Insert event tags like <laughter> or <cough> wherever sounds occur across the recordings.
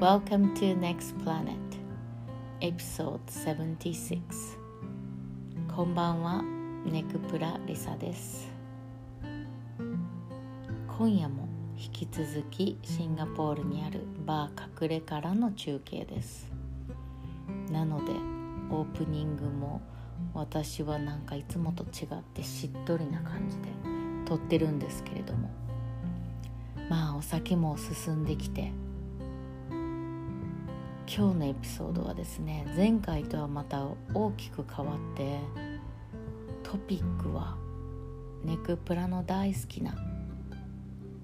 Welcome to Next Planet Episode 76こんばんはネクプラリサです。今夜も引き続きシンガポールにあるバー隠れからの中継です。なのでオープニングも私はなんかいつもと違ってしっとりな感じで撮ってるんですけれども。まあお酒も進んできて今日のエピソードはですね前回とはまた大きく変わってトピックはネクプラの大好きな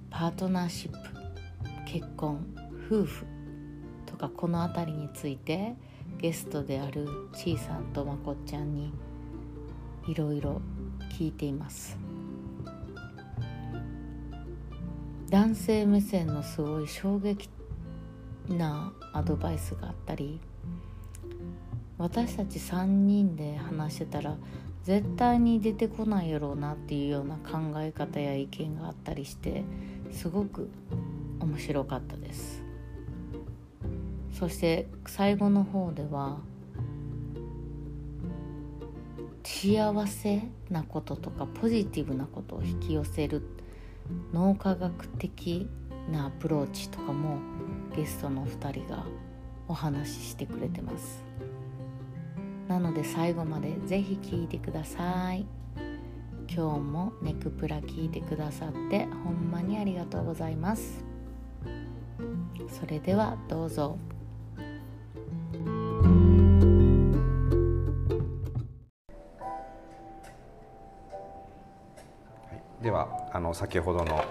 パートナーシップ結婚夫婦とかこの辺りについてゲストであるちいさんとまこっちゃんにいろいろ聞いています。男性目線のすごい衝撃なアドバイスがあったり私たち3人で話してたら絶対に出てこないやろうなっていうような考え方や意見があったりしてすごく面白かったです。そして最後の方では幸せなこととかポジティブなことを引き寄せる脳科学的なアプローチとかもゲストの2人がお話ししてくれてます。なので最後までぜひ聞いてください。今日もネクプラ聞いてくださってほんまにありがとうございます。それではどうぞ。ではあの先ほどの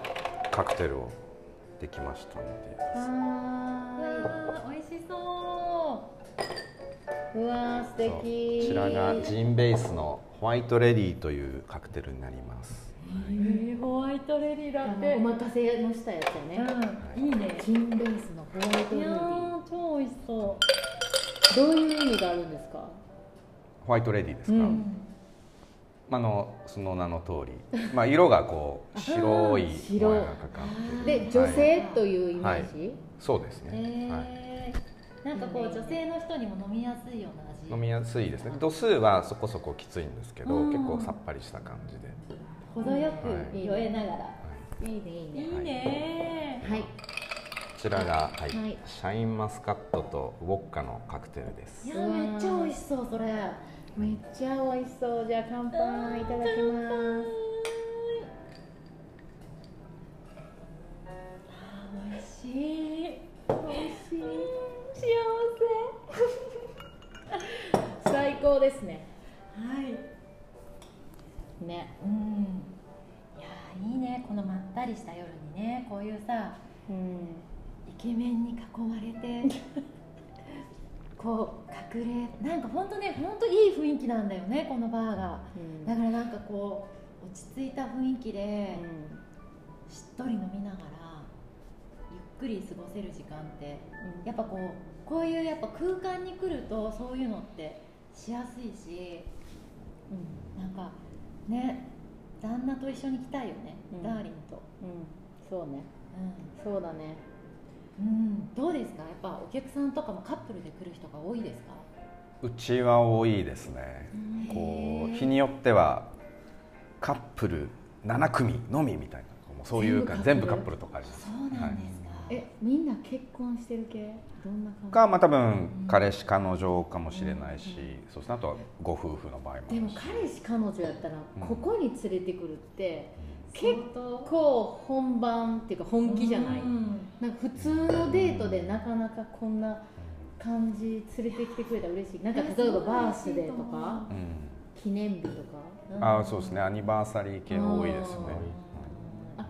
カクテルをできましたのでは美味しそいうわー素敵こちらがジンベースのホワイトレディというカクテルになりますう。えー、ホワイトレディだあって。のお任せのしたやつやね、うん、いいね。ジンベースのホワイトいやルービー超美味しそーどういう意味があるんですか？ホワイトレディですか、う。まああのその名の通り、まあ、色がこう白い白ホワイトがかかってる。で女性はい。というイメージ、そうですえね、はい。ー、なんかこう女性の人にも飲みやすいような味。飲みやすいですね。度数はそこそこきついんですけど、うん結構さっぱりした感じで、程よはく酔えながら。はいいいね。いい。ねいいね。はい。こちらが、はい。はい。シャインマスカットとウォッカのカクテルです。いやーめっちゃ美味しそうそれ。めっちゃ美味しそうじゃあ乾杯いただきます。あー美味しい。美味しい。幸最高ですね。せ。はい。ね。うん。いやーいいね。このまったりした夜にねこういうさうん。イケメンに囲まれて <laughs> こう隠れなんか本当ね本当いい雰囲気なんだよねこのバーが。うん。だからなんかこう落ち着いた雰囲気でしっとり飲みながらゆっくり過ごせる時間ってやっぱこうこういうやっぱ空間に来るとそういうのってしやすいし、うん、なんかね旦那と一緒に来たいよね、うん。ダーリンと、うん、うん、そうね。うそうだね。んうん、どうですか？やっぱお客さんとかもカップルで来る人が多いですか？うちは多いですね。こう日によってはカップル7組のみみたいなそういうか全部カップル？とかあります。そうなんですか、えみんな結婚してる系？どんな感じ？かまあ多分彼氏彼女かもしれないし、そうするとあとはご夫婦の場合もでも彼氏彼女やったらうん。ここに連れてくるって結構本番っていうか本気じゃない。うんなんか普通のデートでなかなかこんな感じ連れてきてくれたら嬉しい。なんか例えばバースデーとかうん記念日とかああそうですね。アニバーサリー系多いですね。あ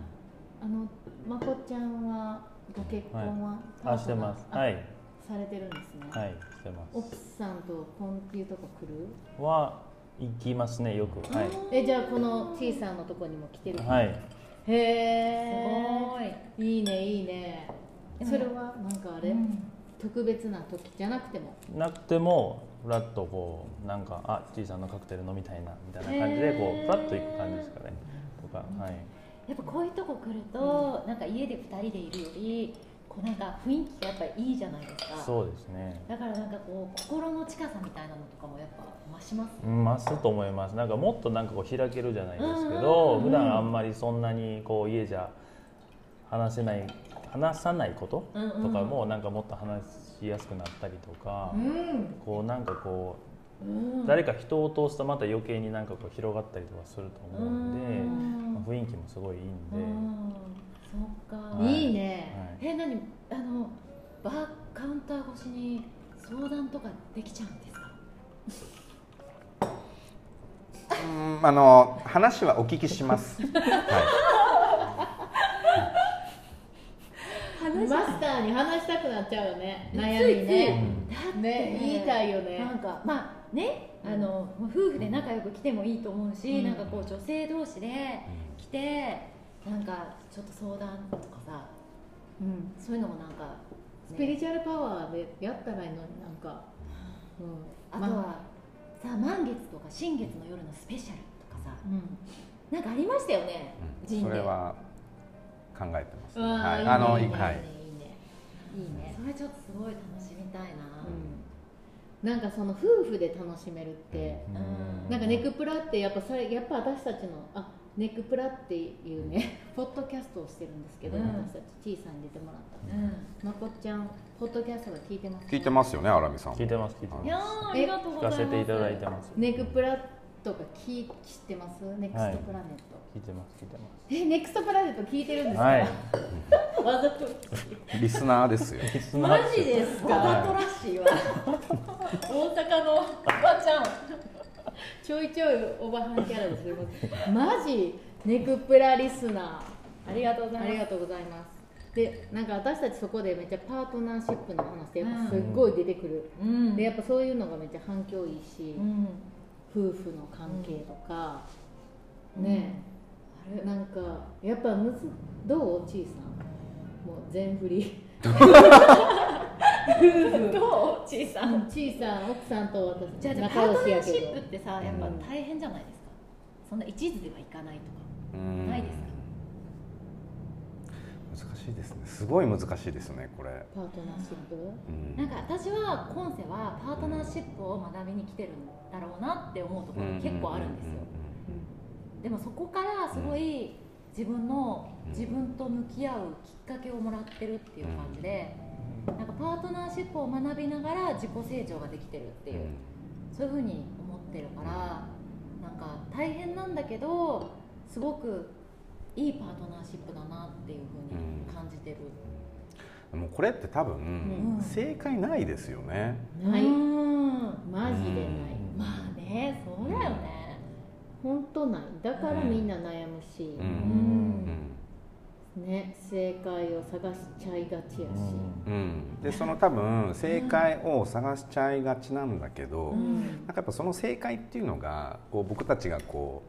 あのまこちゃんはご結婚は、あしてます。あはい。されてるんですね、はいしてま奥さんとこんっていうとこ来る？すは行きますねよく。はい。えじゃあこの T さんのとこにも来てるはい。へえすごい。いいねいいね。それはなんかあれ、うん。特別な時じゃなくても？なくてもフラッとこうなんかあちいさんのカクテル飲みたいなみたいな感じでこうフラッと行く感じですかねとかはい。やっぱこういうとこ来ると、なんか家で2人でいるよりこうなんか雰囲気がやっぱりいいじゃないですか。そうですね。だからなんかこう心の近さみたいなのとかもやっぱ増します？うん増すと思います。なんかもっとなんかこう開けるじゃないですけどうん。普段あんまりそんなにこう家じゃ話せない話さないこととかもなんかもっと話しやすくなったりとかうん。こうなんかこうん。う誰か人を通すとまた余計になんかこう広がったりとかすると思うんでうん。まあ雰囲気もすごいいいんで。うんそっか、はい。いいね、はい。え何？あのバーカウンター越しに相談とかできちゃうんですか？うんあの話はお聞きします。<laughs> はマスターに話したくなっちゃうよね。悩みね。だってね言いたいよね。なんかまあねあのまあ夫婦で仲良く来てもいいと思うし、うん。なんかこう女性同士で来てなんかちょっと相談とかさうん。そういうのもなんか、スピリチュアルパワーでやったらいいのになんか、うん、あとは、さ満月とか新月の夜のスペシャルとかさ。うん。なんかありましたよねい、神で。それは考えてます、うわーはい。い、いねあのいいねはい、いいね。いいねそれちょっとすごい楽しみたいな、うん、なんかその夫婦で楽しめるって、うん。なんかネクプラってやっぱそれやっぱ私たちのあネクプラっていうねポッドキャストをしてるんですけど、うん。私たち T さんに出てもらった。うん。まこちゃんポッドキャストが聞いてます？か聞いてますよね、荒見さん。聞いてます聞いてい。やますーありがとう聞ございます。かせていただいてます。ネクプラとか聞知ってます？ネクストプラネット、聞いてます聞いてまえネクストプラネット聞いてるんですか、すはい。<laughs> わざと。リスナーですよ。マジですか、わざとらしいわ。大阪のおばちゃんちょいちょいおばはんキャラですよマジネクプラリスナー。ありがとうございます。ありがとうございます。でなんか私たちそこでめっちゃパートナーシップの話ってやっぱすっごい出てくる、うん。でやっぱそういうのがめっちゃ反響いいし、うん。夫婦の関係とか、ね。あるなんかやっぱむずどう？ちいさん。もう全振り <laughs> どう？ちいさん。ちいさん奥さんと私じゃあじゃあパートナーシップけってさやっぱ大変じゃないですか。そんな一途ではいかないとか。うん。ないですか？難しいですね。すごい難しいですね、これ。どパートナーシップ？うん。なんか私は今世はパートナーシップを学びに来てるんだろうなって思うところが結構あるんですよ。でもそこからすごい自分のうん。自分と向き合うきっかけをもらってるっていう感じでなんかパートナーシップを学びながら自己成長ができてるっていうそういうふうに思ってるからなんか大変なんだけどすごくいいパートナーシップだなっていうふうに感じてる、うん。もうこれって多分、うん。正解ないですよね。ない。うん。マジでない。うん。まあねそうだよね、本当ない。だからみんな悩むし、うんね正解を探しちゃいがちやし、うん。うん。でその多分正解を探しちゃいがちなんだけど、うん。なんかやっぱその正解っていうのがこう僕たちがこ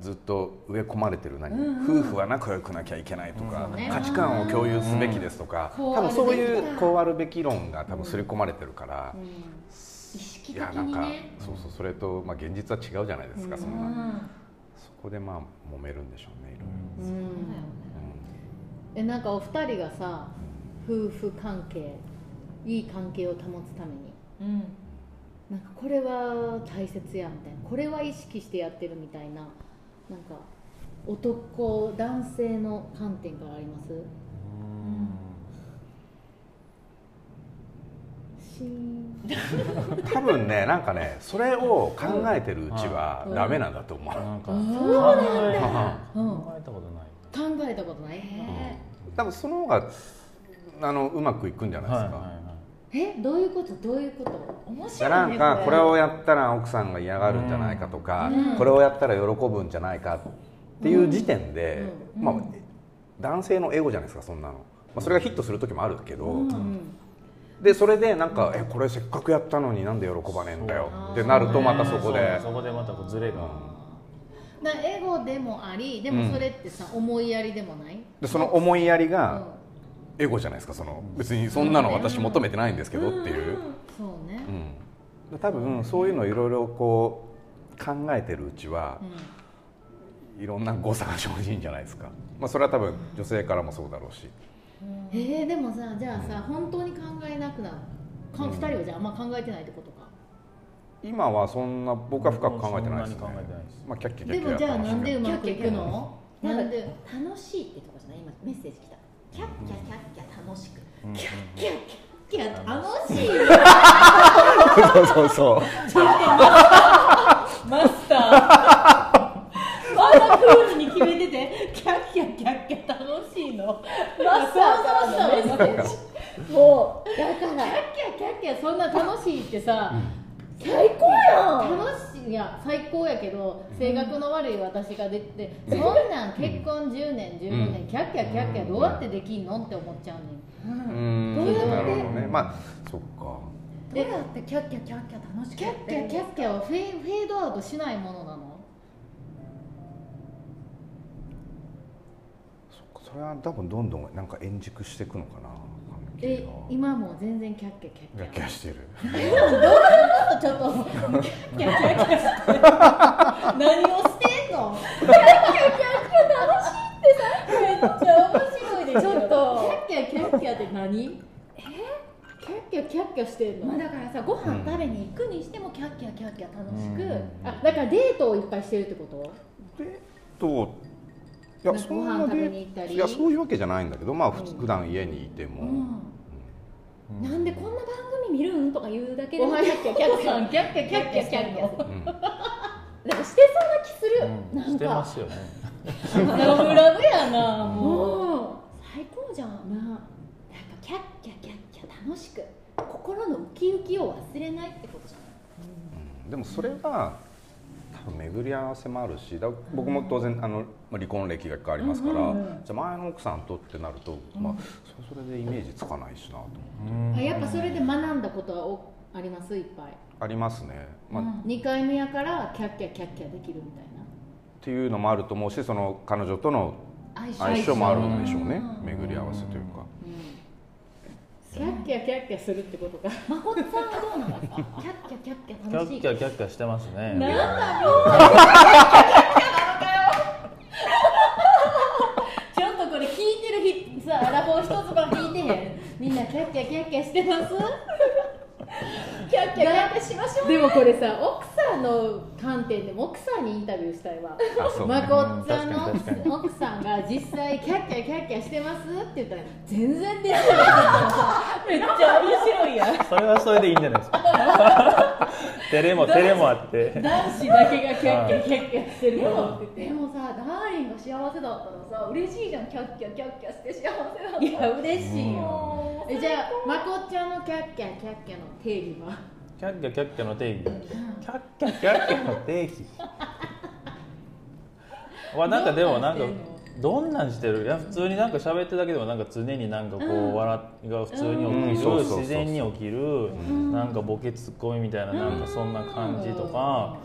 うずっと植え込まれてる何、うんうん。夫婦は仲良くなきゃいけないとか、うんね。価値観を共有すべきですとか、うん。多分そういこうあるべきだ。うこうあるべき論が多分刷り込まれてるから、うん。意識的いやなんかにねそうそうそれと、まあ、現実は違うじゃないですか、うん。そんな。うんそこでまあ揉めるんでしょうねいろいろ。えなんかお二人がさ夫婦関係いい関係を保つために。うん。なんかこれは大切やみたいな。これは意識してやってるみたいな。なんか男男性の観点からあります？多分ねなんかねそれを考えてるうちはうん。ダメなんだと思う、なんかうん考えうん考えたことない。考えたことない。へ多分その方があのうまくいくんじゃないですか、はいはいはい。えどういうこと？どういうこと？面じゃあ白いねなんかこれ。をやったら奥さんが嫌がるんじゃないかとか、うん。これをやったら喜ぶんじゃないかっていう時点で、うん。まあ、男性のエゴじゃないですかそんなの、まあ、それがヒットする時もあるけど、うん。でそれでなんか、えこれせっかくやったのになんで喜ばねえんだよってなるとまたそこで。そこでまたこうズレが、なエゴでもありでもそれってさ、思いやりでもない？でその思いやりうん。がエゴじゃないですかその別にそんなの私求めてないんですけどっていう、そうね。うん、多分そういうのいろいろこう考えてるうちはうん。いろんな誤差が生じるんじゃないですか、まあ、それは多分女性からもそうだろうし。えー、でもさじゃあさ本当に考えなくなる。かうん2人はじゃああんま考えてないってこと？か今はそんな僕は深く考えてないですね。まあキャッキャキャッキャでもじゃあなんでうまくいくキャッキャキャッキの？なんんで楽しいってとこじゃない？今メッセージ来た。キャッキャキャッキャ楽しく。うんキャッキャキャッキャ楽しい。そうそうそう。マスター。あんなクールに決めてて。キャッキャキャッキャ楽しいの。マスターからのメッセージ。もうだからキャッキャキャッキャそんな楽しいってさ、最高やん。楽しいいや最高やけど性格の悪い私が出てそんなん結婚10年15年、うんキャッキャキャッキャどうやってできんのって思っちゃうねん。うーん。どうやって？なるほどね。まあそっか。どうやって？キャッキャキャッキャ楽しくキャッキャキャッキャはフェフェードアウトしないものなのそっかそれは多分どんどんなんか円熟していくのかな関係えが今もう全然キャッキャキキャッキャ。キャしてる。ちょっとキャッキャキャッキャ。して何をしてんの？キャッキャキャッキャ楽しいってさめっちゃ面白いでちょっとキャッキャキャッキャって何えキャッキャキャッキャしてんのまあだからさご飯食べに行くにしてもキャッキャキャッキャ楽しく、うんあだからデートをいっぱいしてるってことでといやそんなご飯食べでに行ったりいやそういうわけじゃないんだけどまあ普段家にいても、うんうんなんでこんな番組見るんとか言うだけでご飯もキャッキャキャッキャ。キャッキャキャッキャキャッキャうんでもしてそうな気する、うん。してなんか。ますよね。<laughs> ラブラブやなもう。もう最高じゃん。ななんかキャッキャキャッキャ楽しく。心のウキウキを忘れないってことじゃないうん。でもそれが巡り合わせもあるしだ僕も当然あのまあ離婚歴がありますから、じゃあ前の奥さんとってなると、まあそれでイメージつかないしなとうん。あやっぱそれで学んだことはおあります？いっぱい。ありますね、まあうん。2回目やからキャッキャキャッキャできるみたいな。っていうのもあると思うしその彼女との相性。もあるんでしょうね。うん。巡り合わせというか、キャッキャキャッキャするってことか。まこっさんはどうなんですか？キャッキャキャッキャキャ楽しい。ッキャキャッキャしてますね。なんだちょっとこれ聞いてる人さアラフォー一つから聞いてへん。みんなキャッキャキャッキャしてます？キャッキャキャッキャしましょうでもこれさ点でも奥さんにインタビューしたいわ。まこっちゃんの奥さんが実際キャッキャキャッキャしてますって言ったら <laughs> 全然ですよって言ったらさめっちゃ面白いやん。それはそれでいいんじゃないですか。<laughs> 照れも照れもあって。男子だけがキャッキャキャッキャしてると思って。てでもさダーリンが幸せだったらさ嬉しいじゃんキャッキャキャッキャして幸せだったら。いや嬉しいよ。じゃあまこっちゃんのキャッキャキャッキャの定義は？キャッキャキャッキャの定義。キャッキャキャッキャの定義。<laughs> はなんかでもなんかどんなんしてる？いや普通になんか喋ってるだけでもなんか常になんかこう笑いが普通にうん。起きる自然に起きるん。なんかボケツッコミみたいななんかそんな感じとか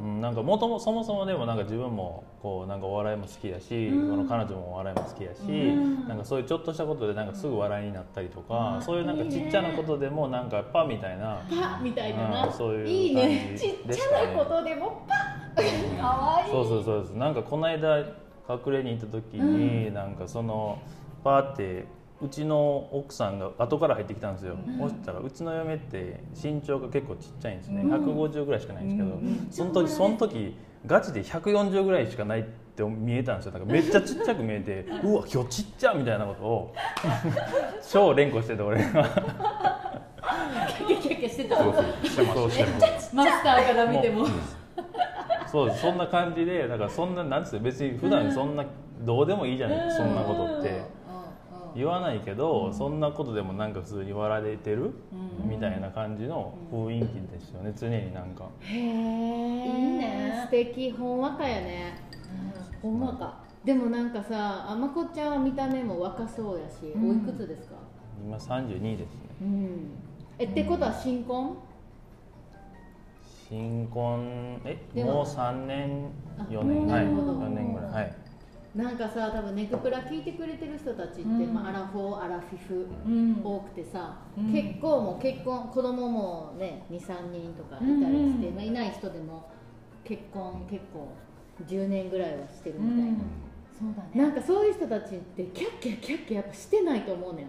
うんなんかもともそもそもでもなんか自分もこうなんかお笑いも好きだし、うん。この彼女もお笑いも好きだし、ん。なんかそういうちょっとしたことでなんかすぐ笑いになったりとか、そういうなんかちっちゃなことでもなんかパみたいな、パみたいな。そういういいね。感ちっちゃなことでもパッ。かわいい。そうそうそうですなんかこの間隠れに行った時に、なんかそのパーってうちの奥さんが後から入ってきたんですよ、そしたらうちの嫁って身長が結構ちっちゃいんですね、150ぐらいしかないんですけど、その時その時ガチで140ぐらいしかないって見えたんですよ。なんかめっちゃちっちゃく見えてうわ今日ちっちゃみたいなことを超連呼してて俺がキャッキャキャッキャしてた。そうそう。してしてます。マスターから見ても。そうです。そんな感じでだからそんななんつう別に普段そんなどうでもいいじゃないですかそんなことって言わないけどそんなことでもなんか普通に笑れてる？みたいな感じの雰囲気ですよね常になんか。へえいいね。素敵。ほんわかやね。ほんまか。でもなんかさあまこちゃんは見た目も若そうやし、うん。おいくつですか？今32ですね。うん。えってことは新婚？新婚えでももう3年あ4年。はい。なるほど。4年ぐらいはいなんかさ多分ネクプラ聞いてくれてる人たちって、うん。まあ、アラフォーアラフィフうん。多くてさ、うん。結構もう結婚子供もね23人とかいたりして、うんまあ、いない人でも結婚結構10年ぐらいはしてるみたいな、そうだね。なんかそういう人たちってキャッキャキャッキャやっぱしてないと思うねん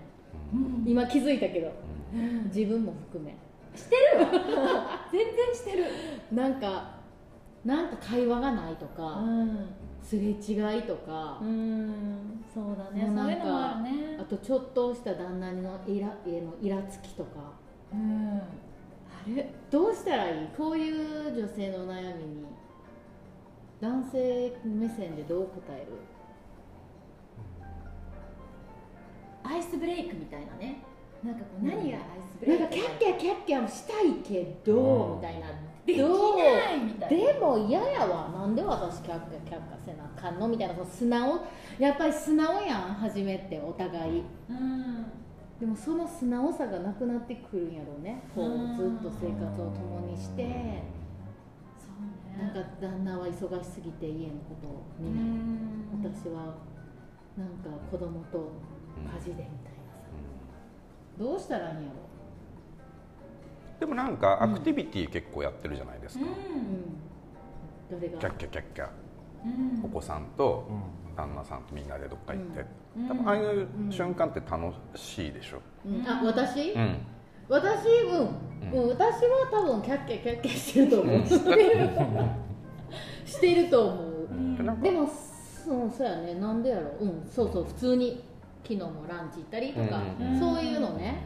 うん。今気づいたけど。うん。自分も含め。してるわ。<laughs> 全然してる。なんかなんか会話がないとうか、んすれ違いとか、うんそうだね。そういうのもあるね。あとちょっとした旦那のイラへのイラつきとか。うん。あれ？どうしたらいい？こういう女性の悩みに。男性目線でどう答える？アイスブレイクみたいなね。なんかこううん。何がアイスブレイク？なんかキャッキャキャッキャしたいけど、うん。みたいなできどうないみたいな。でも嫌やわ。なんで私キャッキャキャッキャせなあかんのみたいなその素直。やっぱり素直やん初めってお互い。うん。でもその素直さがなくなってくるんやろうね。こううんずっと生活を共にして。なんか旦那は忙しすぎて家のことをう見ない。ん。私はなんか子供と家事でみたいなさ。どうしたらいいんやろでもなんかアクティビティ結構やってるじゃないですか、うん。キャッキャキャッキャ。うん。お子さんとうん。旦那さんとみんなでどっか行って、うん。多分ああいう瞬間って楽しいでしょ、うん。あ私、うん。私うん、うん。うん、私は多分キャッキャキャッキャしてると思う、してる。してると思う、ん。でもそうそうやね。なんでやろう。ん。そうそう。普通に昨日もランチ行ったりとか、うん。そういうのね。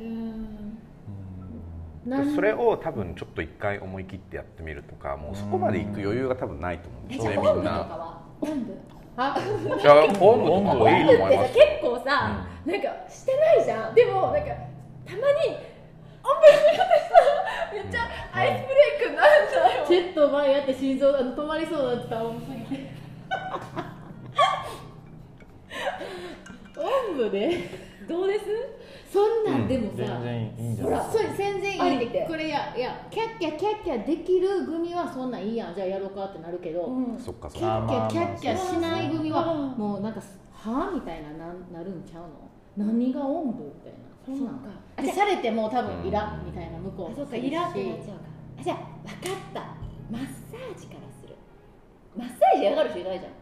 うんそれを多分ちょっと一回思い切ってやってみるとかもうそこまで行く余裕が多分ないと思うんですよねみんな。あおんぶとかは？おんぶあ？いやおんぶとかもいいと思います。結構さ、なんかしてないじゃん。でもなんかたまにおんぶの方さめっちゃアイスブレイクになるんだよ。ちょっと前やって心臓あの止まりそうだってた重すぎておんぶ <laughs> で？<laughs> どうです？でもさ、全然いいんじゃない？ほらそう全然いいこれやいやキャッキャキャッキャできる組はそんなんいいやん。じゃあやろうかってなるけど、うん。そっかそっキかャッキャキャッキャまあしない組はうん。もうなんかはあみたいなななるんちゃうの？何がおんぶみたいな。そんなん。か。でされても多分イラうんみたいな向こうあそっかイラってなっちゃうか。あじゃあ分かった。マッサージからする。マッサージ嫌がる人いないじゃん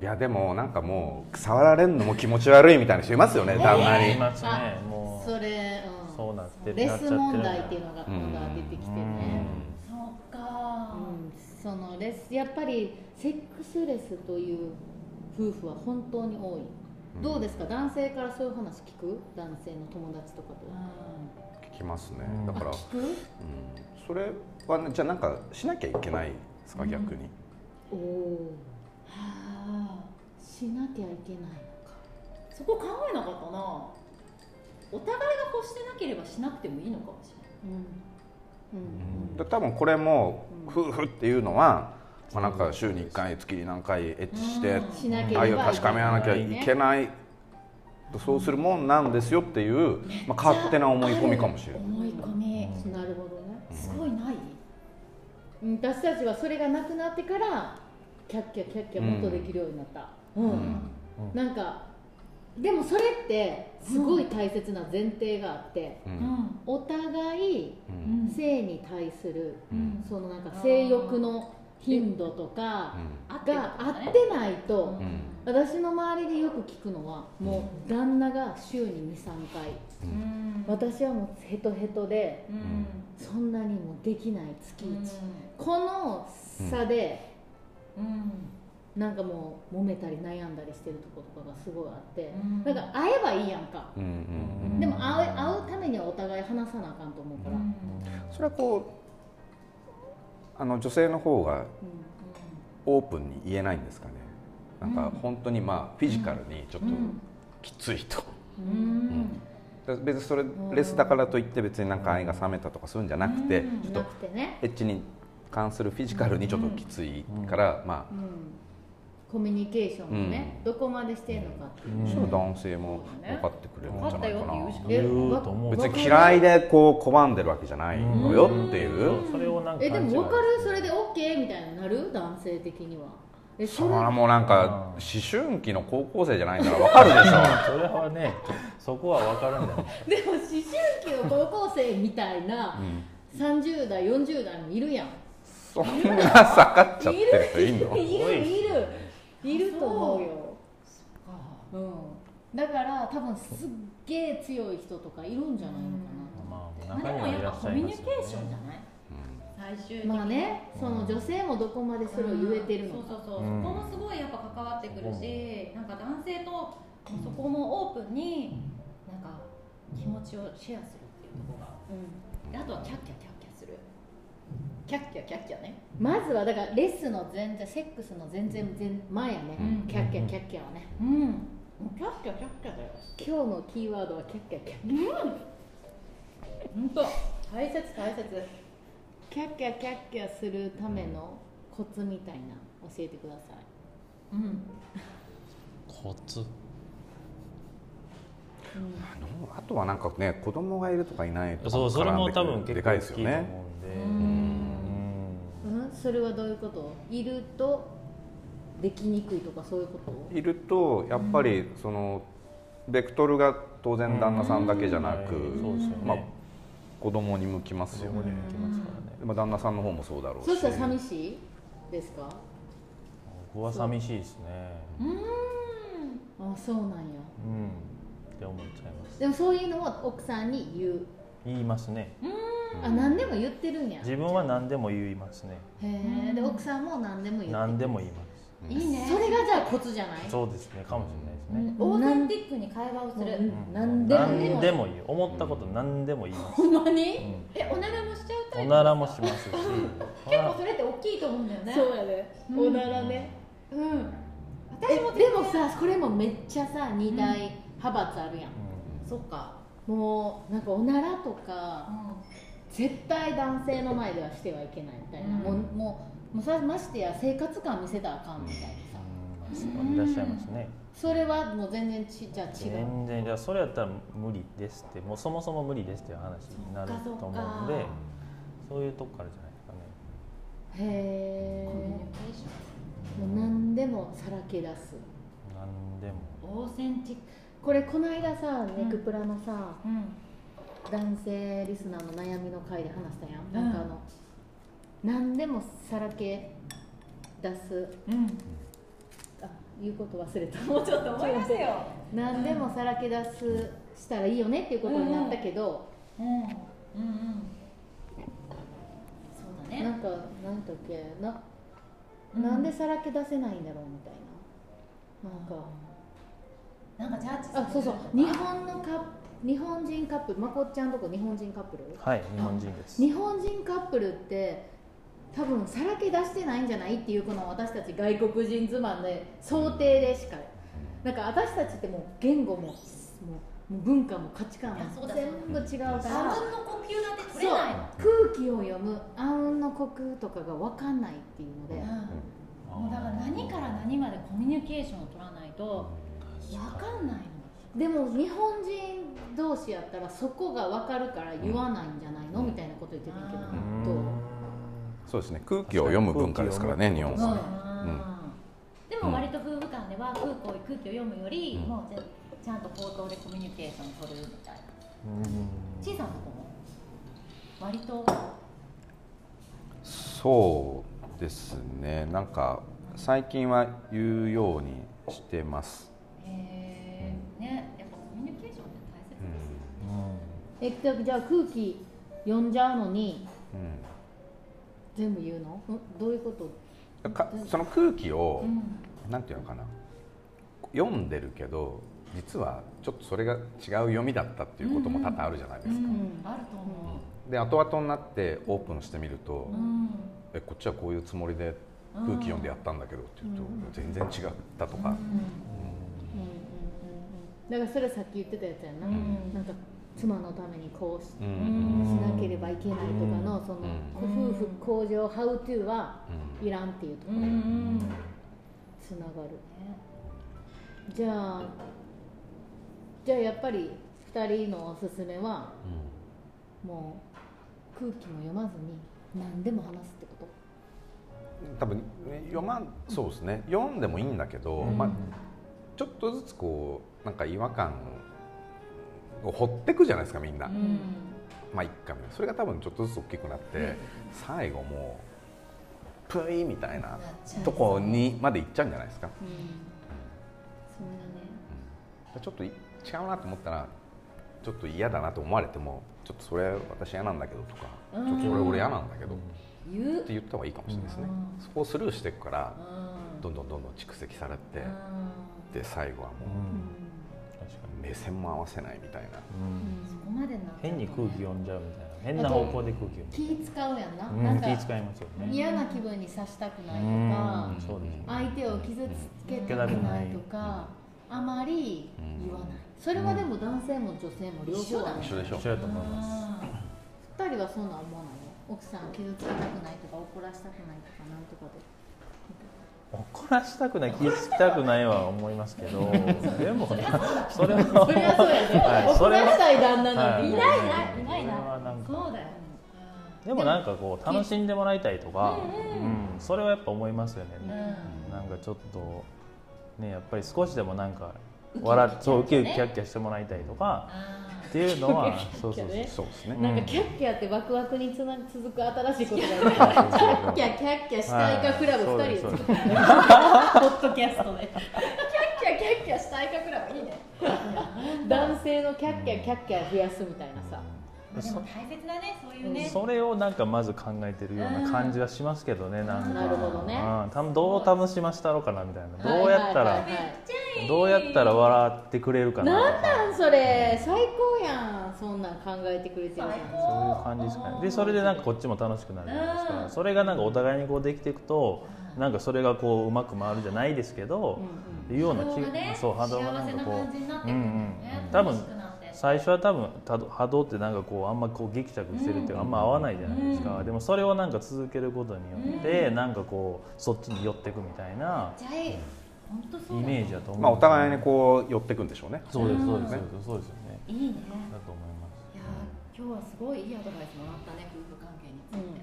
いやでもなんかもう触られるのも気持ち悪いみたいな人いますよね旦那に。いますねもう。それ、うん、そうなってるレス問題っていうのが今度は出てきてね、そうか。うんそのレスやっぱりセックスレスという夫婦は本当に多い、どうですか？男性からそういう話聞く？男性の友達とかと、聞きますね。うん。だから、あ聞く？うん、それはねじゃあなんかしなきゃいけないですか、逆に。おおはあしなきゃいけないのか。そこ考えなかったな。お互いが欲してなければしなくてもいいのかもしれない。うん。うん。で多分これもうん。夫婦っていうのは、まあ、なんか週に1回月に何回エッチして、愛を確かめなきゃいけない。そうするもんなんですよっていう、まあ、勝手な思い込みかもしれない。思い込み。なるほどね。すごいない？うん私たちはそれがなくなってからキャッキャキャッキャもっとできるようになった、うん。うん。なんかでもそれってすごい大切な前提があって、ううん。んお互いうん性に対するうん。そのなんか性欲の頻度とかが合ってないと、うん。うん私の周りでよく聞くのはもう旦那が週に23回。うん。私はもうヘトヘトでうん。そんなにもできない月うん。1、この差でうんなんかもう揉めたり悩んだりしてるとことかがすごいあって、うん。だから会えばいいやんか、うんうんでも会う会うためにはお互い話さなあかんと思うから、うん。それはこうあの女性の方がオープンに言えないんですかね。なんか本当にまあフィジカルにちょっときついと、うん。だ別にそれレスだからといって別になんか愛が冷めたとかするんじゃなくて、うん。なちょっとくてね、エッチに関するフィジカルにちょっときついから、まうん、コミュニケーションもね、どこまでしてんのかっていうあ、そしたら男性も分かってくれるんじゃないかな、うしかえ言うと思う別に嫌いでこう拒んでるわけじゃないのよっていう、それをなんかえでも分かるそれで OK みたいになる男性的にはえそれそれはもうなんか思春期の高校生じゃないから分かるでしょそれはねそこは分かるんだよでも思春期の高校生みたいな30代40代もいるやんそんな下がっちゃってる人いんの？いるいるいいると思うよ。あうん。だから多分すっげえ強い人とかいるんじゃないのかまあまあでもやっぱっしゃいますコミュニケーションじゃない？最終的まあね。その女性もどこまでそれを言えてるのか。そうそうそう、うん。そこもすごいやっぱ関わってくるし、なんか男性とそこもオープンになんか気持ちをシェアするっていうところが。うん。であとはキャッキャキャッキャッキャキャッキャね。まずはだからレスの全然セックスの全然全前やね、うん。キャッキャキャッキャはね。うん。もうキャッキャキャッキャだよ。今日のキーワードはキャッキャキャッキャ。本当。大切大切。キャッキャキャッキャするためのコツみたいな教えてください。うん。コツ。あのあとはなんかね子供がいるとかいないとかそうそれも多分結構大きいと思で。すよね。うんでうん、それはどういうこと？いるとできにくいとかそういうこと？いるとやっぱりそのベクトルが当然旦那さんだけじゃなく、うん。そうですよね。まあ、子供に向きますよね。子供にも来ますからね。でも旦那さんの方もそうだろうし。そしたら寂しいですか？僕は寂しいですね。うん。あそうなんや。うん。って思っちゃいます。でもそういうのは奥さんに言う、言いますね。あ何でも言ってるんや。へ自分は何でも言いますね。えで奥さんも何でも言って何でも言います。いいね。それがじゃあコツじゃない？そうですねかもしれないですね。オーセンティックに会話をする、うん。何でも言う何でも言う思ったこと何でも言います、ほんまに、うん。えおならもしちゃうタイプおならもしますし。結構それって大きいと思うんだよね。そうやで、うん。おならね。うん。え私もでもさこれもめっちゃさ二大派閥あるやん、そっかもうなんかおならとか絶対男性の前ではしてはいけないみたいな、うん。もうもうもうさましてや生活感見せたらあかんみたいなさ、うんいらっしゃいますね。それはもう全然ちじゃあ違う。全然じゃあそれやったら無理ですって。もうそもそも無理ですっていう話になると思うんでそういうとこからじゃないですかね。へコミュニえケーシもう何でもさらけ出す。何でも。ョンオーセンティックこれこの間さネクプラのさ、うん。男性リスナーの悩みの回で話したやん、うん。なんかあの何でもさらけ出すうん。あ言うこと忘れた。もうちょっと思い出せよ。何でもさらけ出すしたらいいよねっていうことになったけど、うん。うんうん。そうだね。なんかなんだっけな、うん。なんでさらけ出せないんだろうみたいな。なんかなんかジャッジあそうそう。日本のカッ日本人カップルまこっちゃんとこ日本人カップル？はい日本人です。日本人カップルって多分さらけ出してないんじゃないっていうこの私たち外国人妻で想定でしかなんか私たちってもう言語ももう文化も価値観も全部違うからあうんの呼吸なんて取れない。の空気を読むあうんの呼吸とかが分かんないっていうので、うん。もうだから何から何までコミュニケーションを取らないと分かんないの。でも日本人同士やったらそこが分かるから言わないんじゃないの、みたいなこと言ってたけど、うん。どうそうですね。空気を読む文化ですからね日本うん。は、でも割と夫婦間では空気を空気を読むより、うん。もうちゃんと口頭でコミュニケーションを取るみたいな。うん。小さなとこも？割と？そうですね。なんか最近は言うようにしてます、へえねやっぱコミュニケーションって大切ですよ、えじゃあ空気読んじゃうのにうん全部言うの？んどういうこと？うんかその空気を、うん。なんていうのかな？読んでるけど実はちょっとそれが違う読みだったっていうことも多々あるじゃないですか、うん。ん。あると思で後々になってオープンしてみると、う、うん。えこっちはこういうつもりで空気読んでやったんだけどって言うと、うん。全然違ったとか、うんうんうん。うんだからそれさっき言ってたやつやんな、うん。なんか妻のためにこうし,、うん。しなければいけないとかの、その、うん夫婦向上 How to はうん。いらんっていうとこ。ろつながる、じゃあじゃあやっぱり2人のおすすめはもう空気も読まずに何でも話すってこ多分読まんそうですね。読んでもいいんだけど、うん。まあ、ちょっとずつこうなんか違和感を掘ってくじゃないですかみんな、うん。まあいっかみたいなそれが多分ちょっとずつ大きくなって、最後もプイみたいなとこにまで行っちゃうんじゃないですか。うん。そうだね。ちょっとい違うなと思ったらちょっと嫌だなと思われてもちょっとそれ私嫌なんだけどとかちょっとそれ俺嫌なんだけど、って言った方がいいかもしれないですね、うん。そこをスルーしていくからうん。どんどんどんどん蓄積されて、うん。で最後はもうう目線も合わせないみたいな、に、うん。そこまでな変に空気読んじゃうみたいな。変な方向で空気読んじゃう。気使うやんな,、うん。なんか気使いますよね。嫌な気分にさしたくないとうん。か相手を傷つけたくないとかあまり言わない。それはでも男性も女性も両方だね。一緒でしょ。一緒だと思います。二人はそんなん思わないの？奥さん傷つけたくないとか怒らしたくないとかなんとかで怒らしたくない気づきたくないは思いますけど <laughs> でもね <laughs> それはそりゃそうやね、はい怒らしたい旦那なんてい。ないはいないいないなそうだよでもなんかこう楽しんでもらいたいとか、うんそれはやっぱ思いますよね、うん。なんかちょっとねやっぱり少しでもなんか笑っそうウキウキキャッキャしてもらいたいとかあっていうのは <laughs> そうそうそうですね、うんなん。かキャッキャってワクワクにつな続く新しいことがね。キャッキャキャッキャしたいかクラブ2人で。作ったポッドキャストでキャッキャキャッキャしたいかクラブ。いいね。<laughs> 男性のキャッキャキャッキャ増やすみたいなさ。ーでも大切だねそういうね。それをなんかまず考えてるような感じはしますけどね、なんか。なるほどね。うん、多分どう楽しましたろうかなみたいな。どうやったら、はいはいはいはい。どうやったら笑ってくれるかななんなんそれ最高やんそんなん考えてくれてるそういう感じですかね。でそれでなんかこっちも楽しくなるじゃないですか、うん。それがなんかお互いにこうできていくとなんかそれがこううまく回るじゃないですけど、いうような気そう波動がなんかこう。うんんん。多分最初は多分た波動ってなんかこうあんまこうギクシャクしてるっていうか、あんま合わないじゃないですか、うん。でもそれをなんか続けることによって、なんかこうそっちに寄っていくみたいなじゃあいい本当そうイだメージだと思う、まあ、お互いにこう寄っていくんでしょうね。そうですそうですうんそうです。そうですよね。いいね。だと思いますいやー今日はすごいいいアドバイスもらったね夫婦関係について、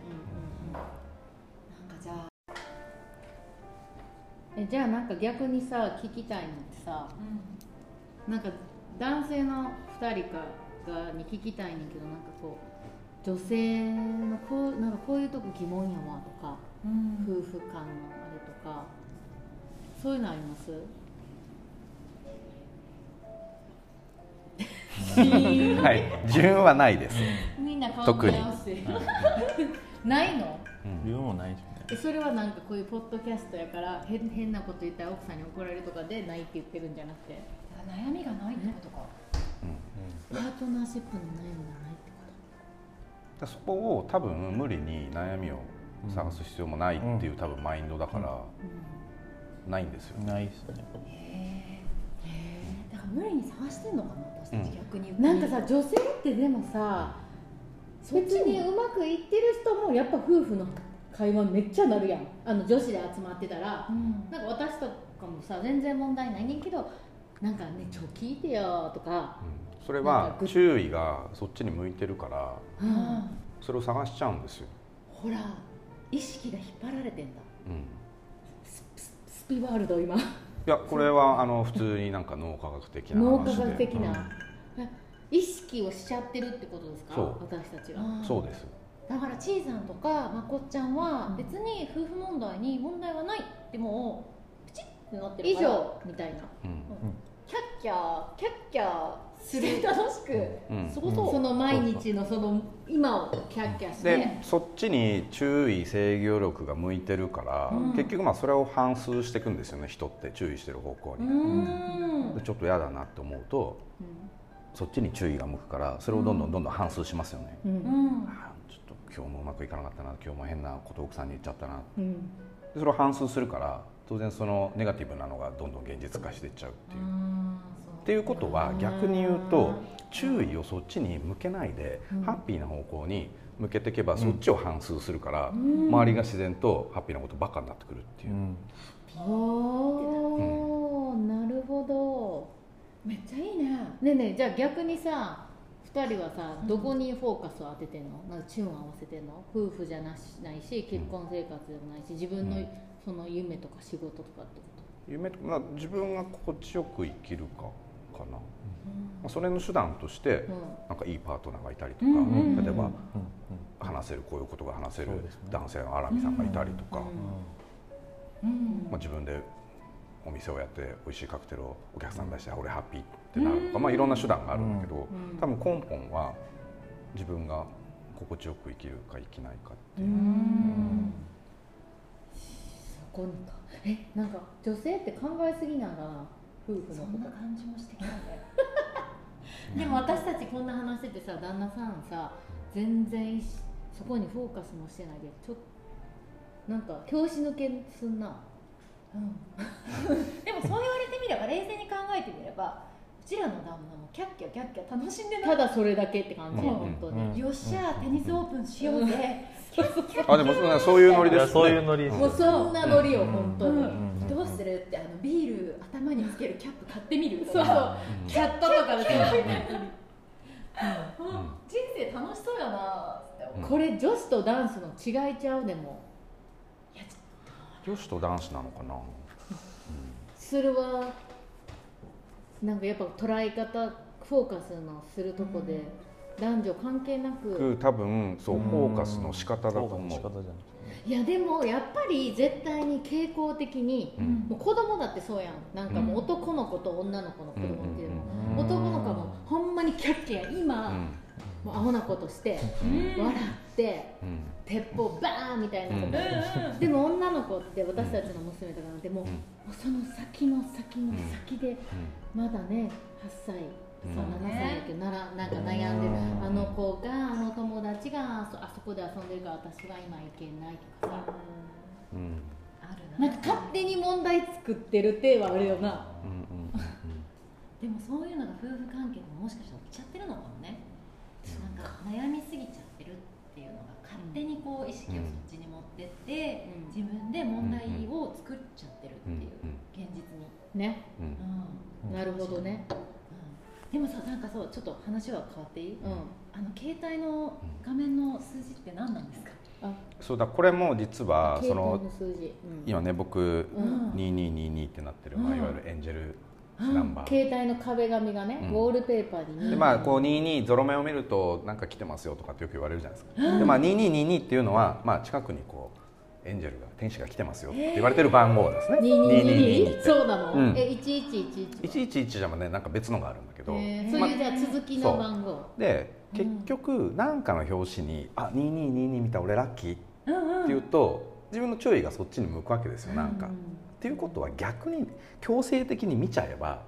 なんかじゃあ、えじゃあなんか逆にさ聞きたいのってさなんか男性の2人かがに聞きたいねんけどなんかこう女性のこうなんかこういうとこ疑問やわとかうん。夫婦間のあれとかそういうのあります？<laughs> はい。自分はないです、みんな顔特に。合わせないの？うん。理由もないでそれはなんかこういうポッドキャストやから変変なこと言ったら奥さんに怒られるとかでないって言ってるんじゃなくて。悩みがないってことかパートナーシップの悩みがないってこでそこを多分無理に悩みを探す必要もないっていう多分マインドだから、と、ないんですよね。ないですね。へえだから無理に探してんのかな私たち、うん。逆に。うん、なんかさ女性ってでもさ別にうまくいってる人もやっぱ夫婦の会話めっちゃなるやん。あの女子で集まってたら。うん。なんか私とかもさ全然問題ないねんけどなんかねちょ聞いてよとか、うんそれはぐ注意がそっちに向いてるからうんそれを探しちゃうんですよ、ほら意識が引っ張られてんだ。うん、スピワールド今。いやこれはあの普通になんか脳科学的な脳科学的な、うん。え意識をしちゃってるってことですか？そう。私たちがあー。そうです。だからちーさんとかまこっちゃんは別に夫婦問題に問題はないってもうプチッってなってる以から。上。みたいな。うん。キャッキャーキャッキャーする楽しくそう、その毎日のその今をキャッキャして。でそっちに注意制御力が向いてるから、うん。結局まあそれを反数していくんですよね人って注意してる方向うに、ちょっと嫌だなって思うとそっちに注意が向くからそれをどんどんどんどん反数しますよね、うん。ちょっと今日もうまくいかなかったな今日も変なこと奥さんに言っちゃったな。それを反数するから当然そのネガティブなのがどんどん現実化していっちゃうっていう。っていうことは逆に言うと注意をそっちに向けないで、ハッピーな方向に向けていけばそっちを反数するから、周りが自然とハッピーなことばっかになってくるっていう。う、ん。おーなるほめっちゃいいね。どねえねえじゃあ逆にさ2人はさどこにフォーカスを当ててんの？なんかチューン合わせてんの？夫婦じゃなしないし結婚生活でもないし自分のうん。その夢とか仕事とかってこ夢とまあ自分が心地よく生きるかかな、まあ、それの手段としてうん。なんかいいパートナーがいたりとか、うんうんうん例えばうん話せるこういうことが話せる男性の荒見さんがいたりとか、うん。まあ、自分でお店をやって美味しいカクテルをお客さんに出して、俺ハッピーってなるとか、まあ、いろんな手段があるんだけど、ん。多分根本は自分が心地よく生きるか生きないかっていう、そこにかえなんか女性って考えすぎなんかな夫婦その。ことんな感じもしてきたんだよでも私たちこんな話しててさ旦那さんさ全然そこにフォーカスもしてないでちょっとなんか拍子抜けすんな。うん。<laughs> でもそう言われてみれば冷静に考えてみればうちらの旦那もキャッキャキャッキャ楽しんでない。ただそれだけって感じ、うん。本当に、うん。よっしゃテニスオープンしようぜ、<laughs> あでもそそういうノリですね。そういうノリですもうそんなノリよ、うん本当に、うん。どうするってあのビール頭につけるキャップ買ってみるとそう。そうかキャットとかでさ。うん。人生楽しそうやなこれ女子とダンスの違いちゃうでも女子と男子なのかなそれはなん。かやっぱ捉え方フォーカスのするとこで、男女関係なく。多分そうフォーカスの仕方だと思う。いいやでもやっぱり絶対に傾向的に、うん。もう子供だってそうやん。なんかもう男の子と女の子の子供っていうの、うん。男の子はもうほんまにキャッキャ今、うん。もうアホなことして、うん。笑ってうん。鉄砲バーンみたいなこと、うんでも女の子って私たちの娘とかなんても。う,、その先の先の先で、まだね8歳うんそう7歳だけどならなんか悩んでる、うんあの子があの友達があそあそこで遊んでるから私は今行けないとかさ。うん。あるな。なんか勝手に問題作ってるってはあるよな。うんうんでもそういうのが夫婦関係でももしかしたら起きちゃってるのかもね。なんか悩みすぎちゃってるっていうのが勝手にこう意識をそっちに持ってって、うん自分で問題を作っちゃってるっていう、うん現実に、ね。うん。うん。なるほどねでもさなんかそうちょっと話は変わっていい、うん。あの携帯の画面の数字って何なんですか、あ。そうだこれも実は携帯その今ね僕うん。2222ってなってる、まあ、うん。いわゆるエンジェルナンバー、携帯の壁紙がね、うん。ウォールペーパーにでまあこう22ゾロ目を見るとなんか来てますよとかってよく言われるじゃないですか、でまあ2222っていうのは、まあ、近くにこうエンジェルが天使が来てますよって言われてる番号ですね。2222って。そうなの、うん。え1111 111じゃねなんか別のがあるんだけど、そういうじゃあ続きの番号、で結局何かの表紙に「あ2222見た俺ラッキー」って言うと自分の注意がそっちに向くわけですよなんか。うん。っていうことは逆に強制的に見ちゃえば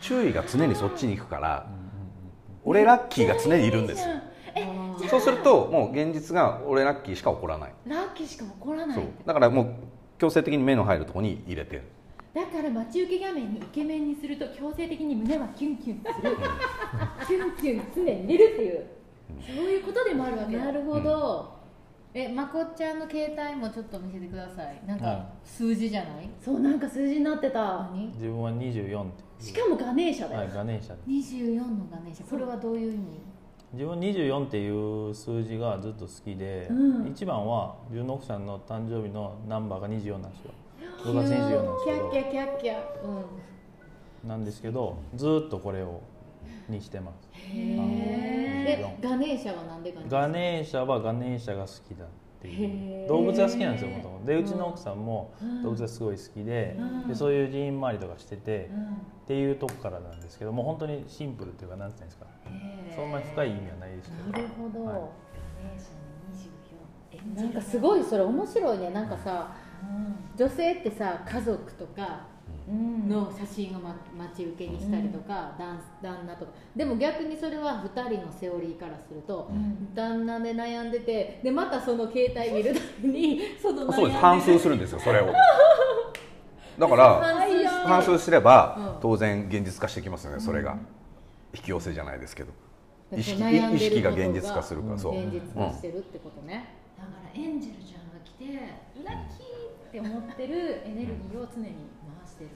注意が常にそっちに行くから俺ラッキーが常にいるんですよそうするともう現実が俺ラッキーしか起こらない。ラッキーしか起こらないそう。だからもう強制的に目の入るところに入れてる。だから待ち受け画面にイケメンにすると強制的に胸はキュンキュンする。キュンキュン常に入れるっていう。そういうことでもあるわけ。だなるほど、えまこっちゃんの携帯もちょっと見せてください。なんかはい。数字じゃない、そうなんか数字になってた。何？自分は24ってしかもガネーシャだよ、はいガネーシャで24のガネーシャ。これはどういう意味？自分24っていう数字がずっと好きで、うん。一番は自分の奥さんの誕生日のナンバーが24なんですよ。6月24なんですけど。キャッキャキャッキャ。うん。なんですけどずっとこれをにしてます。えガネーシャはなんでガネーシャ？ガネーシャはガネーシャが好きだっていう。動物が好きなんですよもともと。でうちのうん奥さんもうん。動物がすごい好きで,、うん。でそういう寺院回りとかしてて、うん。っていうとこからなんですけどもう本当にシンプルっていうかなんていうんですか。そんなに深い意味はないですけど。なるほど、はい。ガネーシャの24なんかすごいそれ面白いね。なんかさう女性ってさ家族とかんの写真を、ま、待ち受けにしたりとか、旦旦那とか。でも逆にそれは2人のセオリーからすると、うん。旦那で悩んでてでまたその携帯見るたびに <laughs> その悩んでそうです。反数するんですよそれを。<laughs> だから反数すればうん。当然現実化してきますよねそれが。引き寄せじゃないですけど。意識意識が現実化するからそう。現実化してるってことね、だからエンジェルちゃんが来てラッキーって思ってるエネルギーを常に回し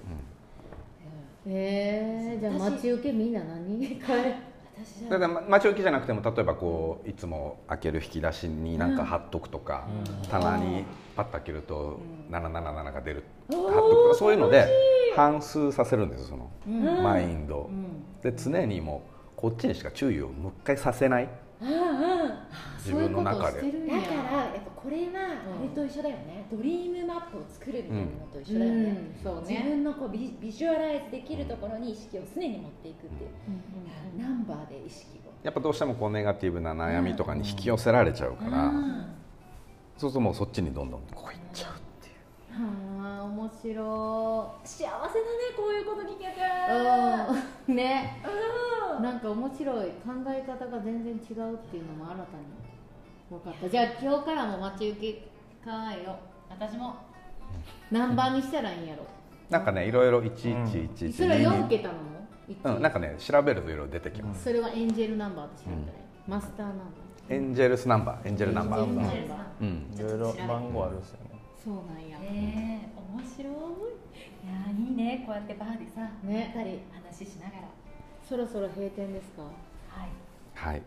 てる、へえじゃあ待ち受けみんな何？これ私じゃだからま待ち受けじゃなくても例えばこういつも開ける引き出しになんか貼っとくとか、うん。棚にパッと開けると777が出る貼っおーとくとかそういうので反数させるんですそのうん。マインド。うん。で常にもうこっちにしか注意を向回させない。うんうん自分の中でそういうことしてるんや。だからやっぱこれはあれと一緒だよね、ドリームマップを作るみたいなのと一緒だよね、うん。そう自ね分のこうビビジュアライズできるところに意識を常に持っていくっていう、ナンバーで意識を。やっぱどうしてもこうネガティブな悩みとかに引き寄せられちゃうから、うん。そうするともうそっちにどんどんこういっちゃうっていう。はあ面白幸せだねこういうこと聞けて。いうん。ね。うんなんか面白い考え方が全然違うっていうのも新たに分かった。じゃあ今日からも待ち受け考えよ。私も。何番にしたらいいんやろ。なんかねいろいろ1111それは4桁なの？一うん、なんかね調べるといろいろ出てきます、それはエンジェルナンバーと調べたらいい。マスターナンバエンジェルスナンバー。エンジェルナンバー。エンジェルナンバー。うん。いろいろ番号あるんですよね。ーそうなんや。ねえ面白い。いやーいいね。こうやってバーでさね。二人話しながらそろそろ閉店ですか？はい。はい。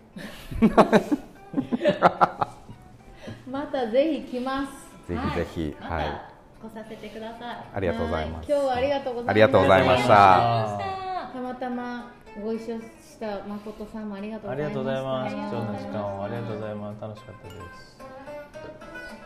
<laughs> またぜひ来ます。ぜひぜひまはい、た来させてください。ありがとうございます。は今日はありがとうございました。ありがとうございました。たたまたまご一緒した誠さんもありがとうあございましたりがとうございます貴ありがとうございます重な時間をありがとうございます楽しかったです